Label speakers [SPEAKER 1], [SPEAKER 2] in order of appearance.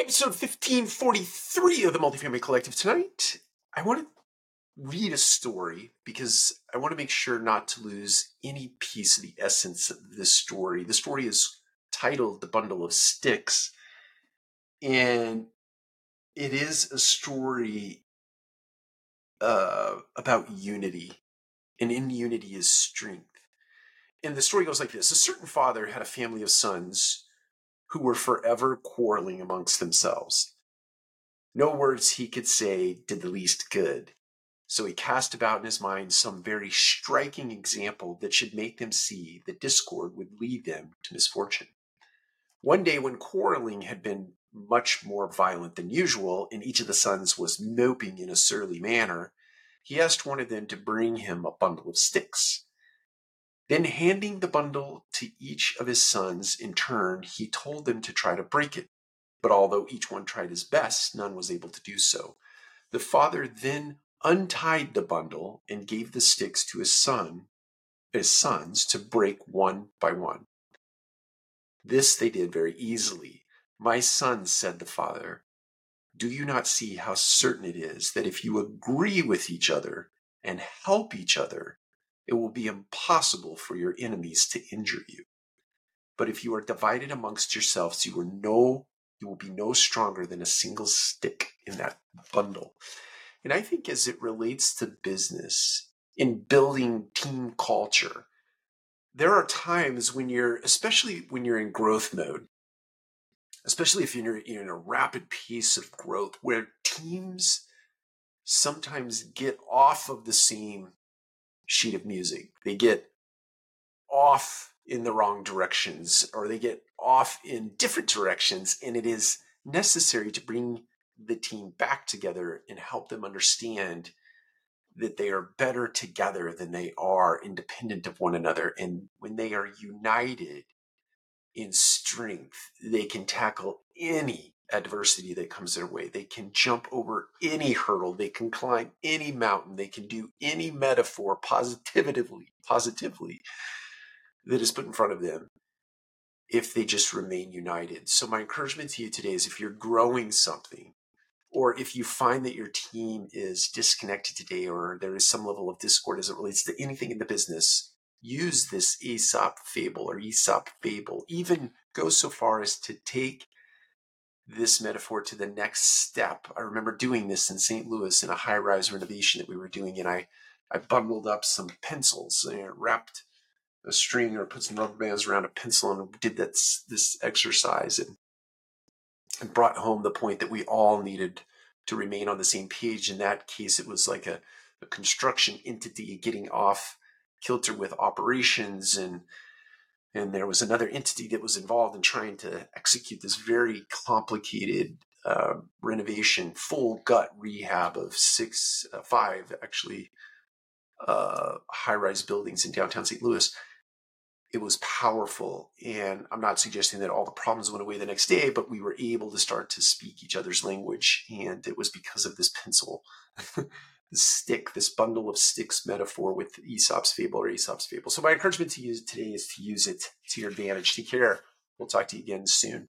[SPEAKER 1] episode 1543 of the Multifamily Collective tonight. I want to read a story because I want to make sure not to lose any piece of the essence of this story. The story is titled The Bundle of Sticks, and it is a story uh, about unity, and in unity is strength. And the story goes like this A certain father had a family of sons who were forever quarreling amongst themselves. No words he could say did the least good. So he cast about in his mind some very striking example that should make them see that discord would lead them to misfortune. One day, when quarreling had been much more violent than usual, and each of the sons was moping in a surly manner, he asked one of them to bring him a bundle of sticks. Then, handing the bundle to each of his sons in turn, he told them to try to break it. But although each one tried his best, none was able to do so. The father then untied the bundle and gave the sticks to his son, his sons, to break one by one. This they did very easily. My sons, said the father, do you not see how certain it is that if you agree with each other and help each other, it will be impossible for your enemies to injure you. But if you are divided amongst yourselves, you are no you will be no stronger than a single stick in that bundle. And I think as it relates to business, in building team culture, there are times when you're, especially when you're in growth mode, especially if you're in a rapid pace of growth, where teams sometimes get off of the same sheet of music. They get off in the wrong directions or they get off in different directions. And it is necessary to bring the team back together and help them understand that they are better together than they are independent of one another. And when they are united in strength, they can tackle any adversity that comes their way. They can jump over any hurdle. They can climb any mountain. They can do any metaphor positively, positively that is put in front of them if they just remain united. So my encouragement to you today is if you're growing something or if you find that your team is disconnected today or there is some level of discord as it relates to anything in the business, use this Aesop fable or Aesop fable. Even go so far as to take this metaphor to the next step. I remember doing this in St. Louis in a high rise renovation that we were doing, and I, I bundled up some pencils and I wrapped a string or put some rubber bands around a pencil and did this, this exercise and, and brought home the point that we all needed to remain on the same page. In that case, it was like a, a construction entity getting off kilter with operations and and there was another entity that was involved in trying to execute this very complicated uh, renovation, full gut rehab of six, uh, five actually uh, high rise buildings in downtown St. Louis. It was powerful. And I'm not suggesting that all the problems went away the next day, but we were able to start to speak each other's language. And it was because of this pencil stick, this bundle of sticks metaphor with Aesop's fable or Aesop's fable. So my encouragement to you today is to use it to your advantage. Take care. We'll talk to you again soon.